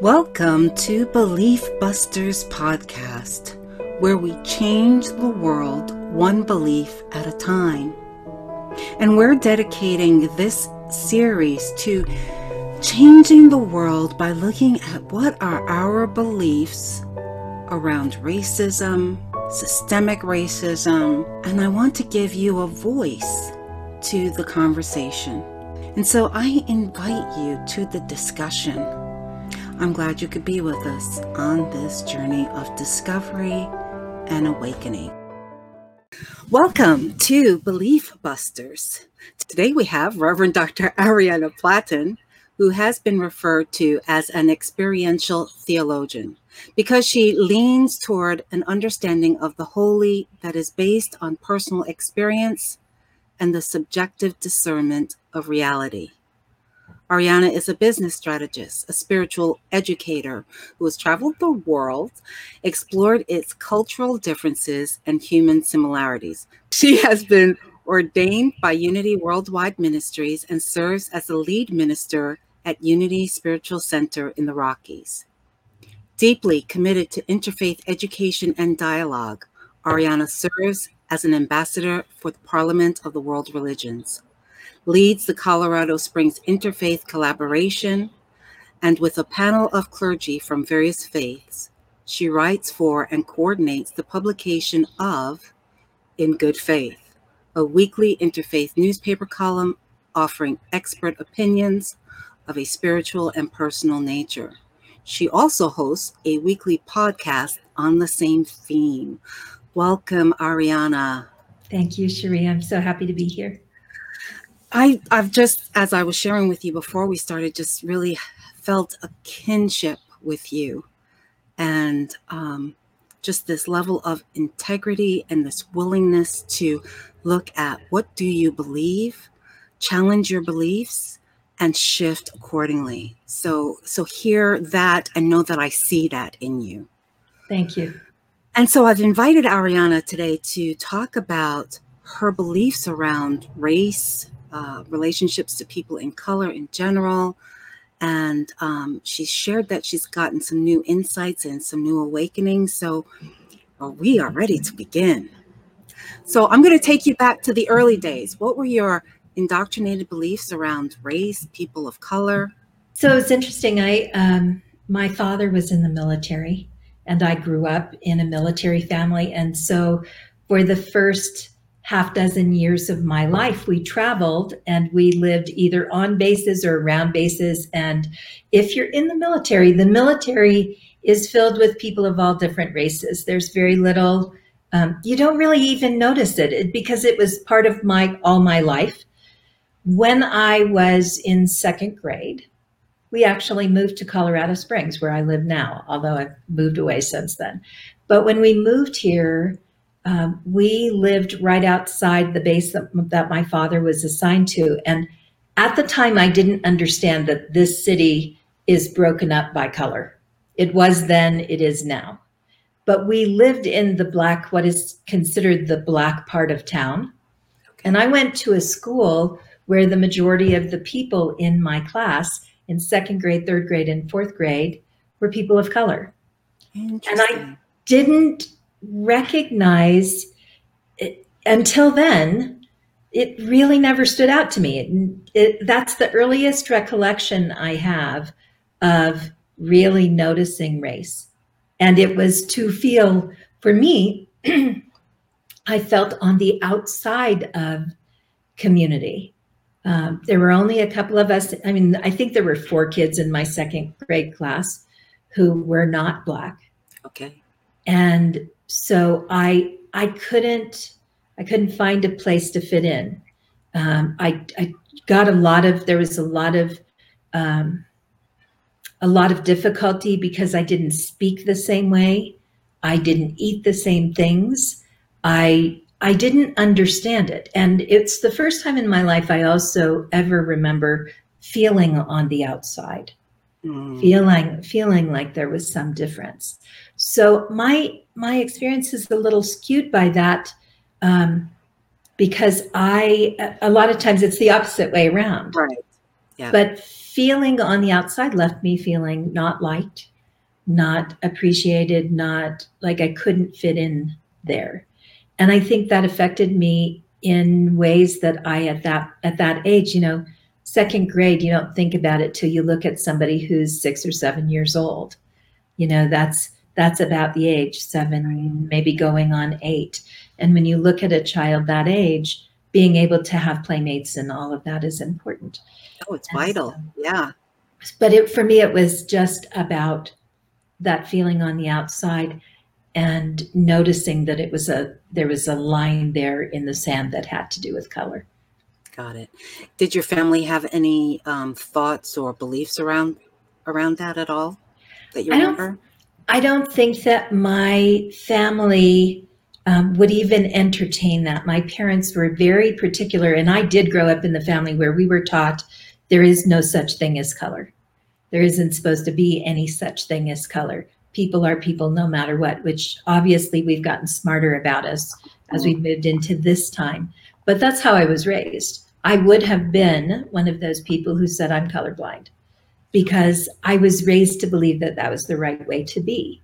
Welcome to Belief Busters Podcast, where we change the world one belief at a time. And we're dedicating this series to changing the world by looking at what are our beliefs around racism, systemic racism, and I want to give you a voice to the conversation. And so I invite you to the discussion. I'm glad you could be with us on this journey of discovery and awakening. Welcome to Belief Busters. Today we have Reverend Dr. Ahriana Platten, who has been referred to as an experiential theologian because she leans toward an understanding of the holy that is based on personal experience and the subjective discernment of reality. Ahriana is a business strategist, a spiritual educator who has traveled the world, explored its cultural differences and human similarities. She has been ordained by Unity Worldwide Ministries and serves as the lead minister at Unity Spiritual Center in the Rockies. Deeply committed to interfaith education and dialogue, Ahriana serves as an ambassador for the Parliament of the World Religions, leads the Colorado Springs Interfaith Collaboration, and with a panel of clergy from various faiths, she writes for and coordinates the publication of In Good Faith, a weekly interfaith newspaper column offering expert opinions of a spiritual and personal nature. She also hosts a weekly podcast on the same theme. Welcome, Ahriana. Thank you, Sheree. I'm so happy to be here. I, I've just, as I was sharing with you before we started, just really felt a kinship with you and um, just this level of integrity and this willingness to look at what do you believe, challenge your beliefs, and shift accordingly. So, so hear that and know that I see that in you. Thank you. And so I've invited Ahriana today to talk about her beliefs around race, uh, relationships to people in color in general. And um, shared that she's gotten some new insights and some new awakenings. So well, we are ready to begin. So I'm going to take you back to the early days. What were your indoctrinated beliefs around race, people of color? So it's interesting. I um, my father was in the military, and I grew up in a military family. And so for the first half dozen years of my life, we traveled and we lived either on bases or around bases. And if you're in the military, the military is filled with people of all different races. There's very little, um, you don't really even notice it because it was part of my all my life. When I was in second grade, we actually moved to Colorado Springs, where I live now, although I've moved away since then. But when we moved here, um, we lived right outside the base that, that my father was assigned to. And at the time, I didn't understand that this city is broken up by color. It was then, it is now. But we lived in the black, what is considered the black part of town. And I went to a school where the majority of the people in my class in second grade, third grade, and fourth grade were people of color. And I didn't recognize it, until then, it really never stood out to me. It, it, that's the earliest recollection I have of really noticing race. And it was to feel, for me, I felt on the outside of community. Um, there were only a couple of us. I mean, I think there were four kids in my second grade class who were not black. Okay. And so I I couldn't I couldn't find a place to fit in. Um, I I got a lot of there was a lot of um, a lot of difficulty because I didn't speak the same way. I didn't eat the same things. I I didn't understand it. And it's the first time in my life I also ever remember feeling on the outside, mm. feeling feeling like there was some difference. So my my experience is a little skewed by that um, because I a lot of times it's the opposite way around. Right. Yeah. But feeling on the outside left me feeling not liked, not appreciated, not like I couldn't fit in there. And I think that affected me in ways that I at that at that age, you know, second grade, you don't think about it till you look at somebody who's six or seven years old. You know, that's that's about the age, seven, maybe going on eight. And when you look at a child that age, being able to have playmates and all of that is important. Oh, it's vital. So, yeah. But it, for me, it was just about that feeling on the outside and noticing that it was a there was a line there in the sand that had to do with color. Got it. Did your family have any um, thoughts or beliefs around around that at all that you remember? I don't, think that my family um, would even entertain that. My parents were very particular, and I did grow up in the family where we were taught there is no such thing as color. There isn't supposed to be any such thing as color. People are people no matter what, which obviously we've gotten smarter about us as we've moved into this time. But that's how I was raised. I would have been one of those people who said I'm colorblind because I was raised to believe that that was the right way to be.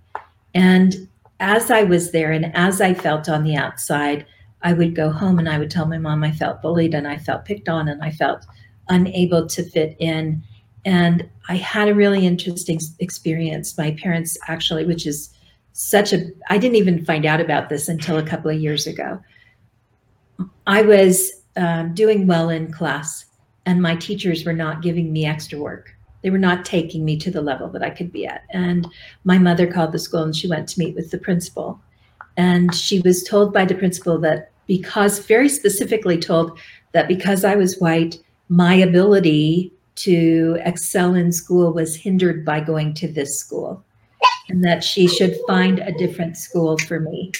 And as I was there and as I felt on the outside, I would go home and I would tell my mom I felt bullied and I felt picked on and I felt unable to fit in. And I had a really interesting experience. My parents actually, which is such a, I didn't even find out about this until a couple of years ago. I was um, doing well in class and my teachers were not giving me extra work they were not taking me to the level that I could be at. And my mother called the school and she went to meet with the principal. And she was told by the principal that because, very specifically told that because I was white, my ability to excel in school was hindered by going to this school and that she should find a different school for me.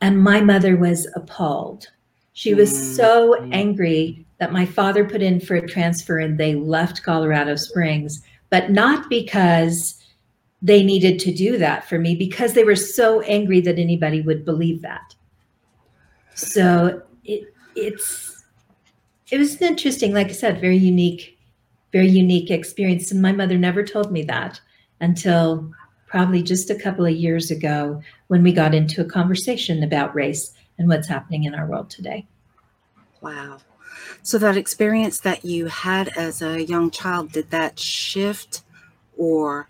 And my mother was appalled. She was mm. so angry that my father put in for a transfer and they left Colorado Springs, but not because they needed to do that for me, because they were so angry that anybody would believe that. So it it's it was an interesting, like I said, very unique, very unique experience. And my mother never told me that until probably just a couple of years ago when we got into a conversation about race and what's happening in our world today. Wow. So that experience that you had as a young child, did that shift or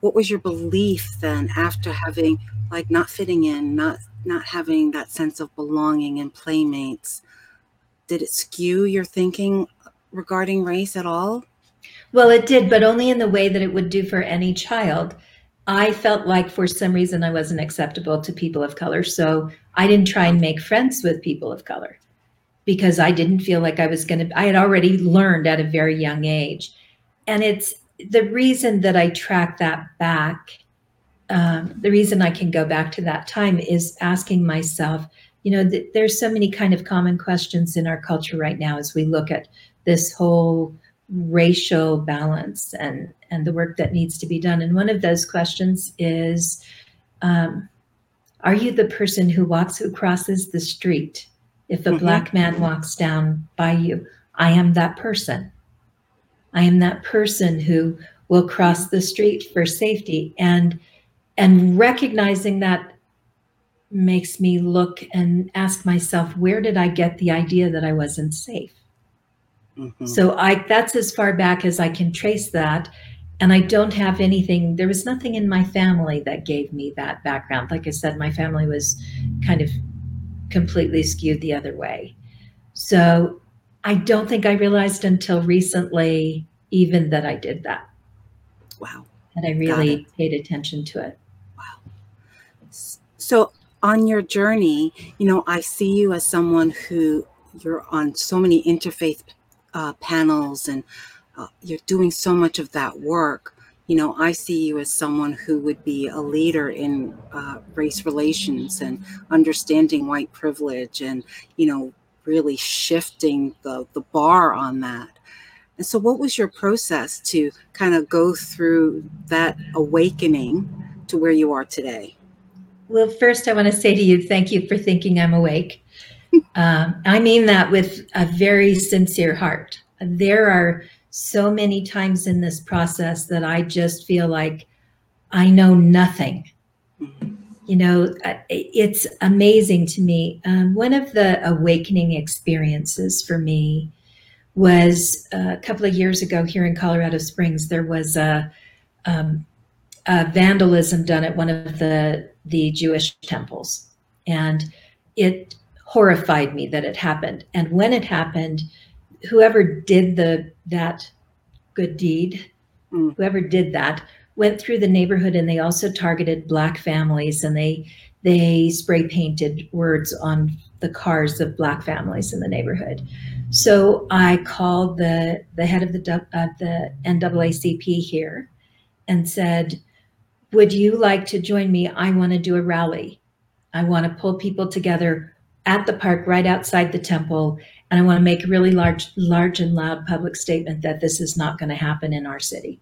what was your belief then after having like not fitting in, not not having that sense of belonging and playmates? Did it skew your thinking regarding race at all? Well, it did, but only in the way that it would do for any child. I felt like for some reason I wasn't acceptable to people of color, so I didn't try and make friends with people of color because I didn't feel like I was going to, I had already learned at a very young age. And it's the reason that I track that back. Um, the reason I can go back to that time is asking myself, you know, th- there's so many kind of common questions in our culture right now as we look at this whole racial balance and and the work that needs to be done. And one of those questions is, um, are you the person who walks who crosses the street if a mm-hmm. black man walks down by you, I am that person. I am that person who will cross the street for safety. And and recognizing that makes me look and ask myself, where did I get the idea that I wasn't safe? Mm-hmm. So I that's as far back as I can trace that. And I don't have anything, there was nothing in my family that gave me that background. Like I said, my family was kind of completely skewed the other way. So I don't think I realized until recently, even that I did that. Wow. And I really paid attention to it. Wow. So on your journey, you know, I see you as someone who you're on so many interfaith uh, panels and uh, you're doing so much of that work you know, I see you as someone who would be a leader in uh, race relations and understanding white privilege and, you know, really shifting the, the bar on that. And so, what was your process to kind of go through that awakening to where you are today? Well, first, I want to say to you, thank you for thinking I'm awake. um, I mean that with a very sincere heart. There are so many times in this process that I just feel like I know nothing. You know, it's amazing to me. Um, one of the awakening experiences for me was uh, a couple of years ago here in Colorado Springs. There was a, um, a vandalism done at one of the the Jewish temples, and it horrified me that it happened. And when it happened, whoever did the that good deed, mm. whoever did that, went through the neighborhood and they also targeted black families and they they spray painted words on the cars of black families in the neighborhood. So I called the the head of the uh, the NAACP here and said, "Would you like to join me? I want to do a rally. I want to pull people together at the park right outside the temple and I want to make a really large large and loud public statement that this is not going to happen in our city."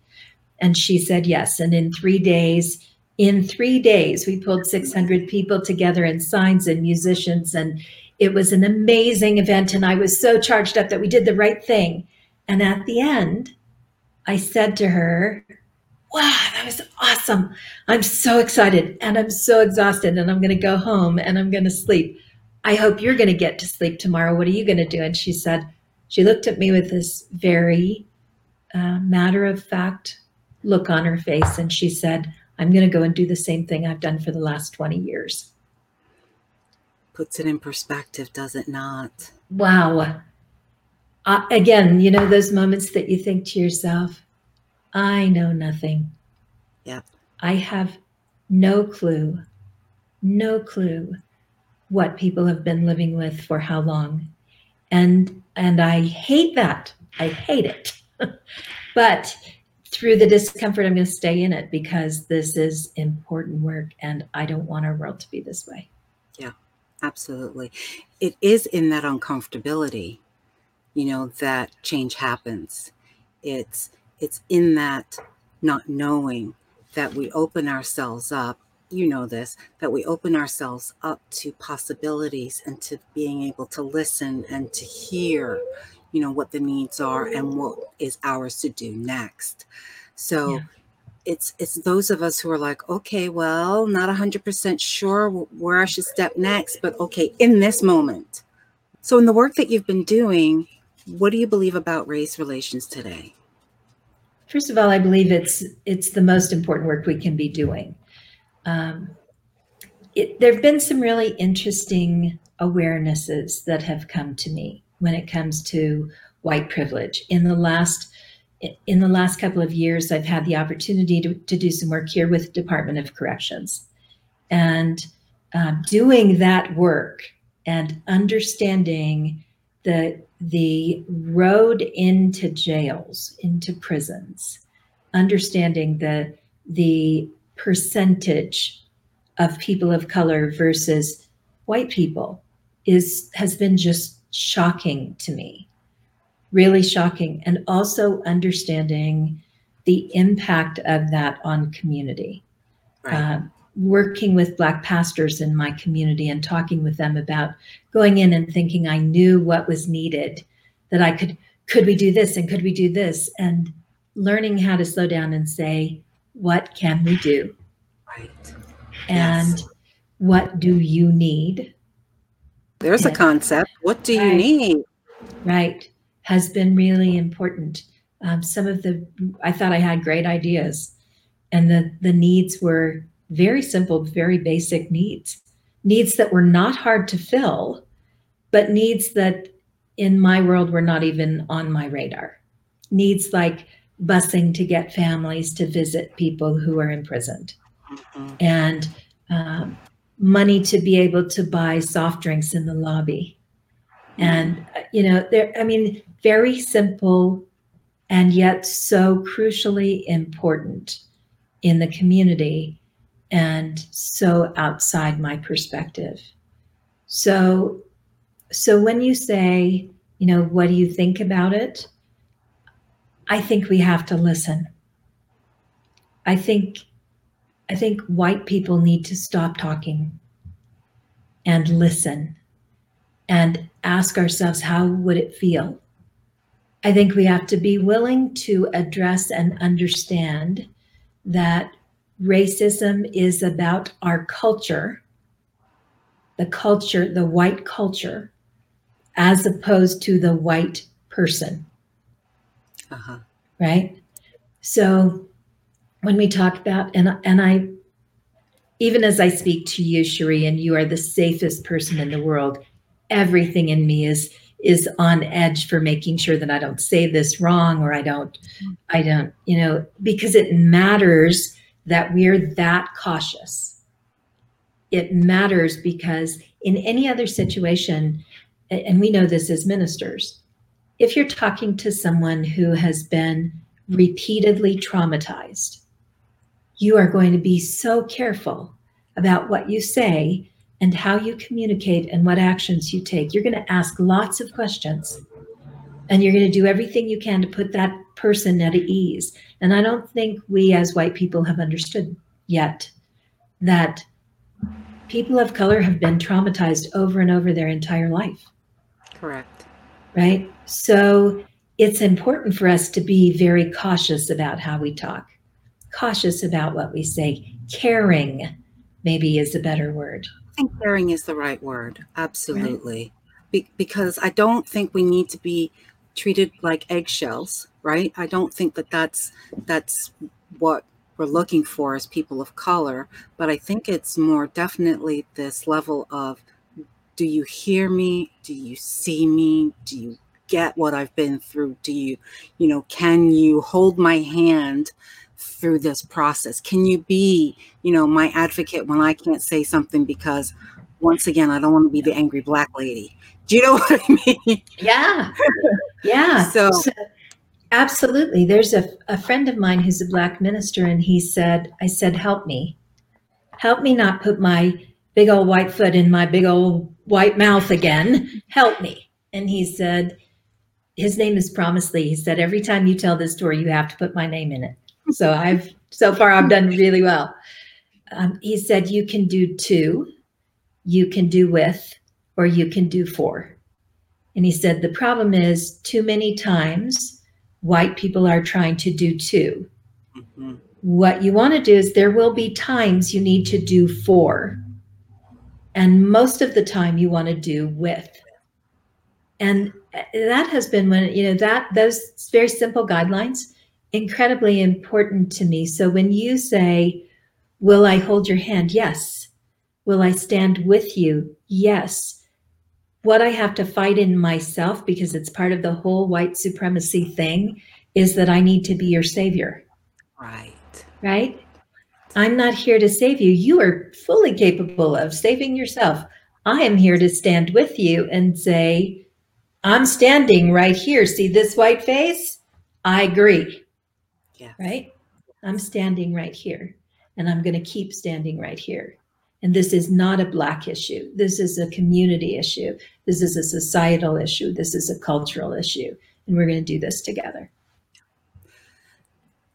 And she said yes. And in 3 days in 3 days we pulled 600 people together and signs and musicians and it was an amazing event, and I was so charged up that we did the right thing. And at the end, I said to her, Wow, that was awesome. I'm so excited and I'm so exhausted, and I'm going to go home and I'm going to sleep. I hope you're going to get to sleep tomorrow. What are you going to do? And she said, She looked at me with this very uh, matter of fact look on her face, and she said, I'm going to go and do the same thing I've done for the last 20 years puts it in perspective, does it not? Wow. Uh, again, you know, those moments that you think to yourself, I know nothing. Yep. I have no clue, no clue what people have been living with for how long. And and I hate that. I hate it. but through the discomfort, I'm going to stay in it because this is important work and I don't want our world to be this way. Yeah. Absolutely. It is in that uncomfortability, you know, that change happens. It's it's in that not knowing that we open ourselves up, you know this, that we open ourselves up to possibilities and to being able to listen and to hear, you know, what the needs are and what is ours to do next. So yeah. it's it's those of us who are like okay well not 100% sure where i should step next but okay in this moment. So in the work that you've been doing what do you believe about race relations today? First of all i believe it's it's the most important work we can be doing um, there have been some really interesting awarenesses that have come to me when it comes to white privilege in the last in the last couple of years, I've had the opportunity to, to do some work here with Department of Corrections. And uh, doing that work and understanding the, the road into jails, into prisons, understanding the, the percentage of people of color versus white people is has been just shocking to me really shocking. And also understanding the impact of that on community. Right. Uh, working with Black pastors in my community and talking with them about going in and thinking I knew what was needed, that I could, could we do this and could we do this? And learning how to slow down and say, what can we do? Right. And yes. what do you need? There's and, a concept. What do you need? Right has been really important. Um, some of the, I thought I had great ideas, and the the needs were very simple, very basic needs, needs that were not hard to fill, but needs that in my world were not even on my radar. Needs like busing to get families to visit people who are imprisoned, mm-hmm. and um, money to be able to buy soft drinks in the lobby. And uh, you know there i mean very simple and yet so crucially important in the community and so outside my perspective. So so when you say you know what do you think about it i think we have to listen i think i think white people need to stop talking and listen and ask ourselves how would it feel I think we have to be willing to address and understand that racism is about our culture, the culture, the white culture, as opposed to the white person. Uh-huh. Right? So when we talk about, and, and I, even as I speak to you, Sheree, and you are the safest person in the world, everything in me is is on edge for making sure that I don't say this wrong or I don't, I don't, you know, because it matters that we're that cautious. It matters because in any other situation, and we know this as ministers, if you're talking to someone who has been repeatedly traumatized, you are going to be so careful about what you say and how you communicate and what actions you take. You're going to ask lots of questions and you're going to do everything you can to put that person at ease. And I don't think we as white people have understood yet that people of color have been traumatized over and over their entire life. Correct. Right? So it's important for us to be very cautious about how we talk, cautious about what we say, caring, maybe is a better word. I think caring is the right word. Absolutely. Right. Be- because I don't think we need to be treated like eggshells, right? I don't think that that's that's what we're looking for as people of color, but I think it's more definitely this level of do you hear me? Do you see me? Do you get what I've been through? Do you, you know, can you hold my hand through this process? Can you be, you know, my advocate when I can't say something because once again, I don't want to be the angry black lady. Do you know what I mean? Yeah. Yeah. so, so absolutely. There's a, a friend of mine who's a black minister, and he said, I said, help me. Help me not put my big old white foot in my big old white mouth again. Help me. And he said, his name is Promise Lee. He said, every time you tell this story, you have to put my name in it. So I've, so far, I've done really well. Um, he said, you can do two, you can do with, or you can do for. And he said, the problem is too many times white people are trying to do 2 mm-hmm. What you want to do is there will be times you need to do for. And most of the time you want to do with. And eh, that has been when, you know, that those very simple guidelines, incredibly important to me. So when you say, Will I hold your hand? Yes. Will I stand with you? Yes what I have to fight in myself, because it's part of the whole white supremacy thing, is that I need to be your savior. Right. Right? I'm not here to save you. You are fully capable of saving yourself. I am here to stand with you and say, I'm standing right here. See this white face? I agree. Yeah. Right? I'm standing right here. And I'm going to keep standing right here. And this is not a Black issue. This is a community issue. This is a societal issue. This is a cultural issue. And we're going to do this together.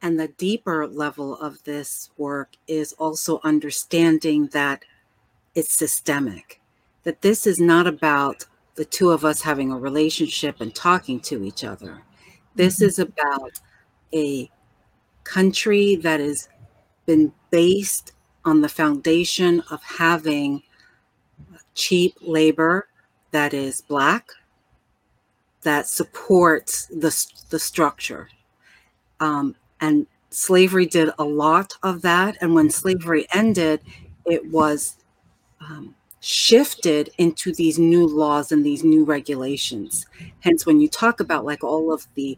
And the deeper level of this work is also understanding that it's systemic, that this is not about the two of us having a relationship and talking to each other. This mm-hmm. is about a country that has been based on the foundation of having cheap labor that is black that supports the, the structure um, and slavery did a lot of that and when slavery ended it was um, shifted into these new laws and these new regulations hence when you talk about like all of the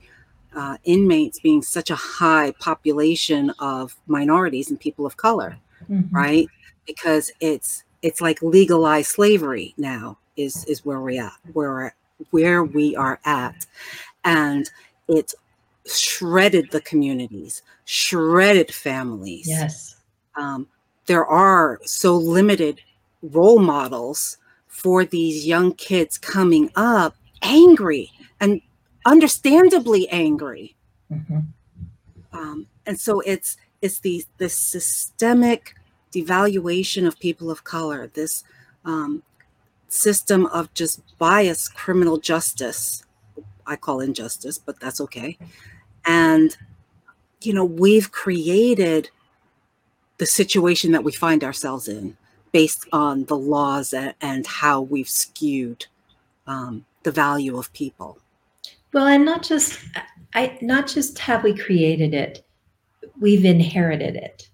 uh, inmates being such a high population of minorities and people of color mm-hmm. right? Because it's it's like legalized slavery now is is where we are where where we are at, and it's shredded the communities, shredded families. Yes, um, there are so limited role models for these young kids coming up angry and understandably angry. Mm-hmm. Um, and so it's it's the this systemic devaluation of people of color, this um, system of just biased criminal justice I call injustice, but that's okay. And, you know, we've created the situation that we find ourselves in based on the laws and how we've skewed um, the value of people. Well, and not just I not just have we created it, we've inherited it.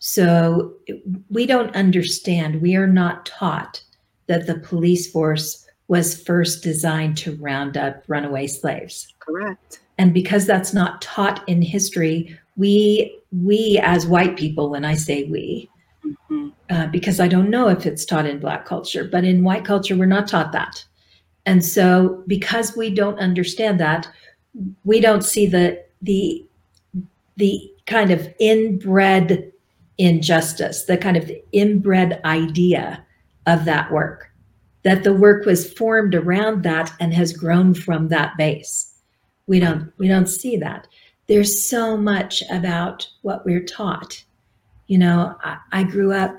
So we don't understand. We are not taught that the police force was first designed to round up runaway slaves. Correct. And because that's not taught in history, we we as white people, when I say we, mm-hmm. uh, because I don't know if it's taught in black culture, but in white culture, we're not taught that. And so because we don't understand that, we don't see the the the kind of inbred injustice, the kind of inbred idea of that work, that the work was formed around that and has grown from that base. We don't we don't see that. There's so much about what we're taught. You know, I, I grew up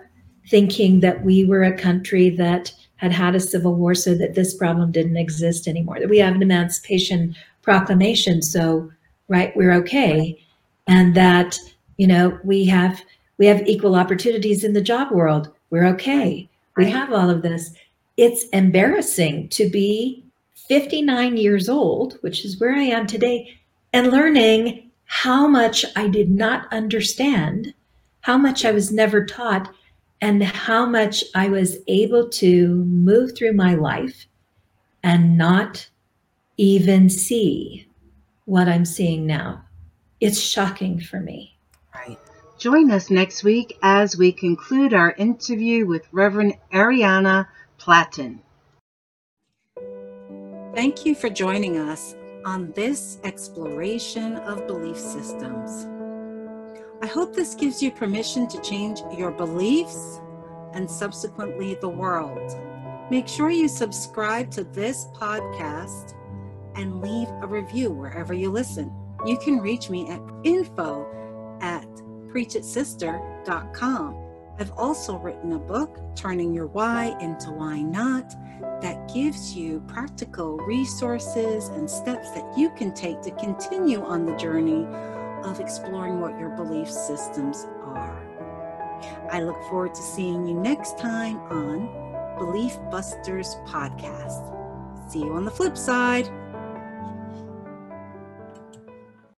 thinking that we were a country that had had a civil war so that this problem didn't exist anymore, that we have an emancipation proclamation, so right, we're okay. And that, you know, we have we have equal opportunities in the job world. We're okay. We have all of this. It's embarrassing to be 59 years old, which is where I am today, and learning how much I did not understand, how much I was never taught, and how much I was able to move through my life and not even see what I'm seeing now. It's shocking for me. Right. Join us next week as we conclude our interview with Reverend Ahriana Platten. Thank you for joining us on this exploration of belief systems. I hope this gives you permission to change your beliefs and subsequently the world. Make sure you subscribe to this podcast and leave a review wherever you listen. You can reach me at info at preachitsister.com. I've also written a book, Turning Your Why into Why Not, that gives you practical resources and steps that you can take to continue on the journey of exploring what your belief systems are. I look forward to seeing you next time on Belief Busters Podcast. See you on the flip side.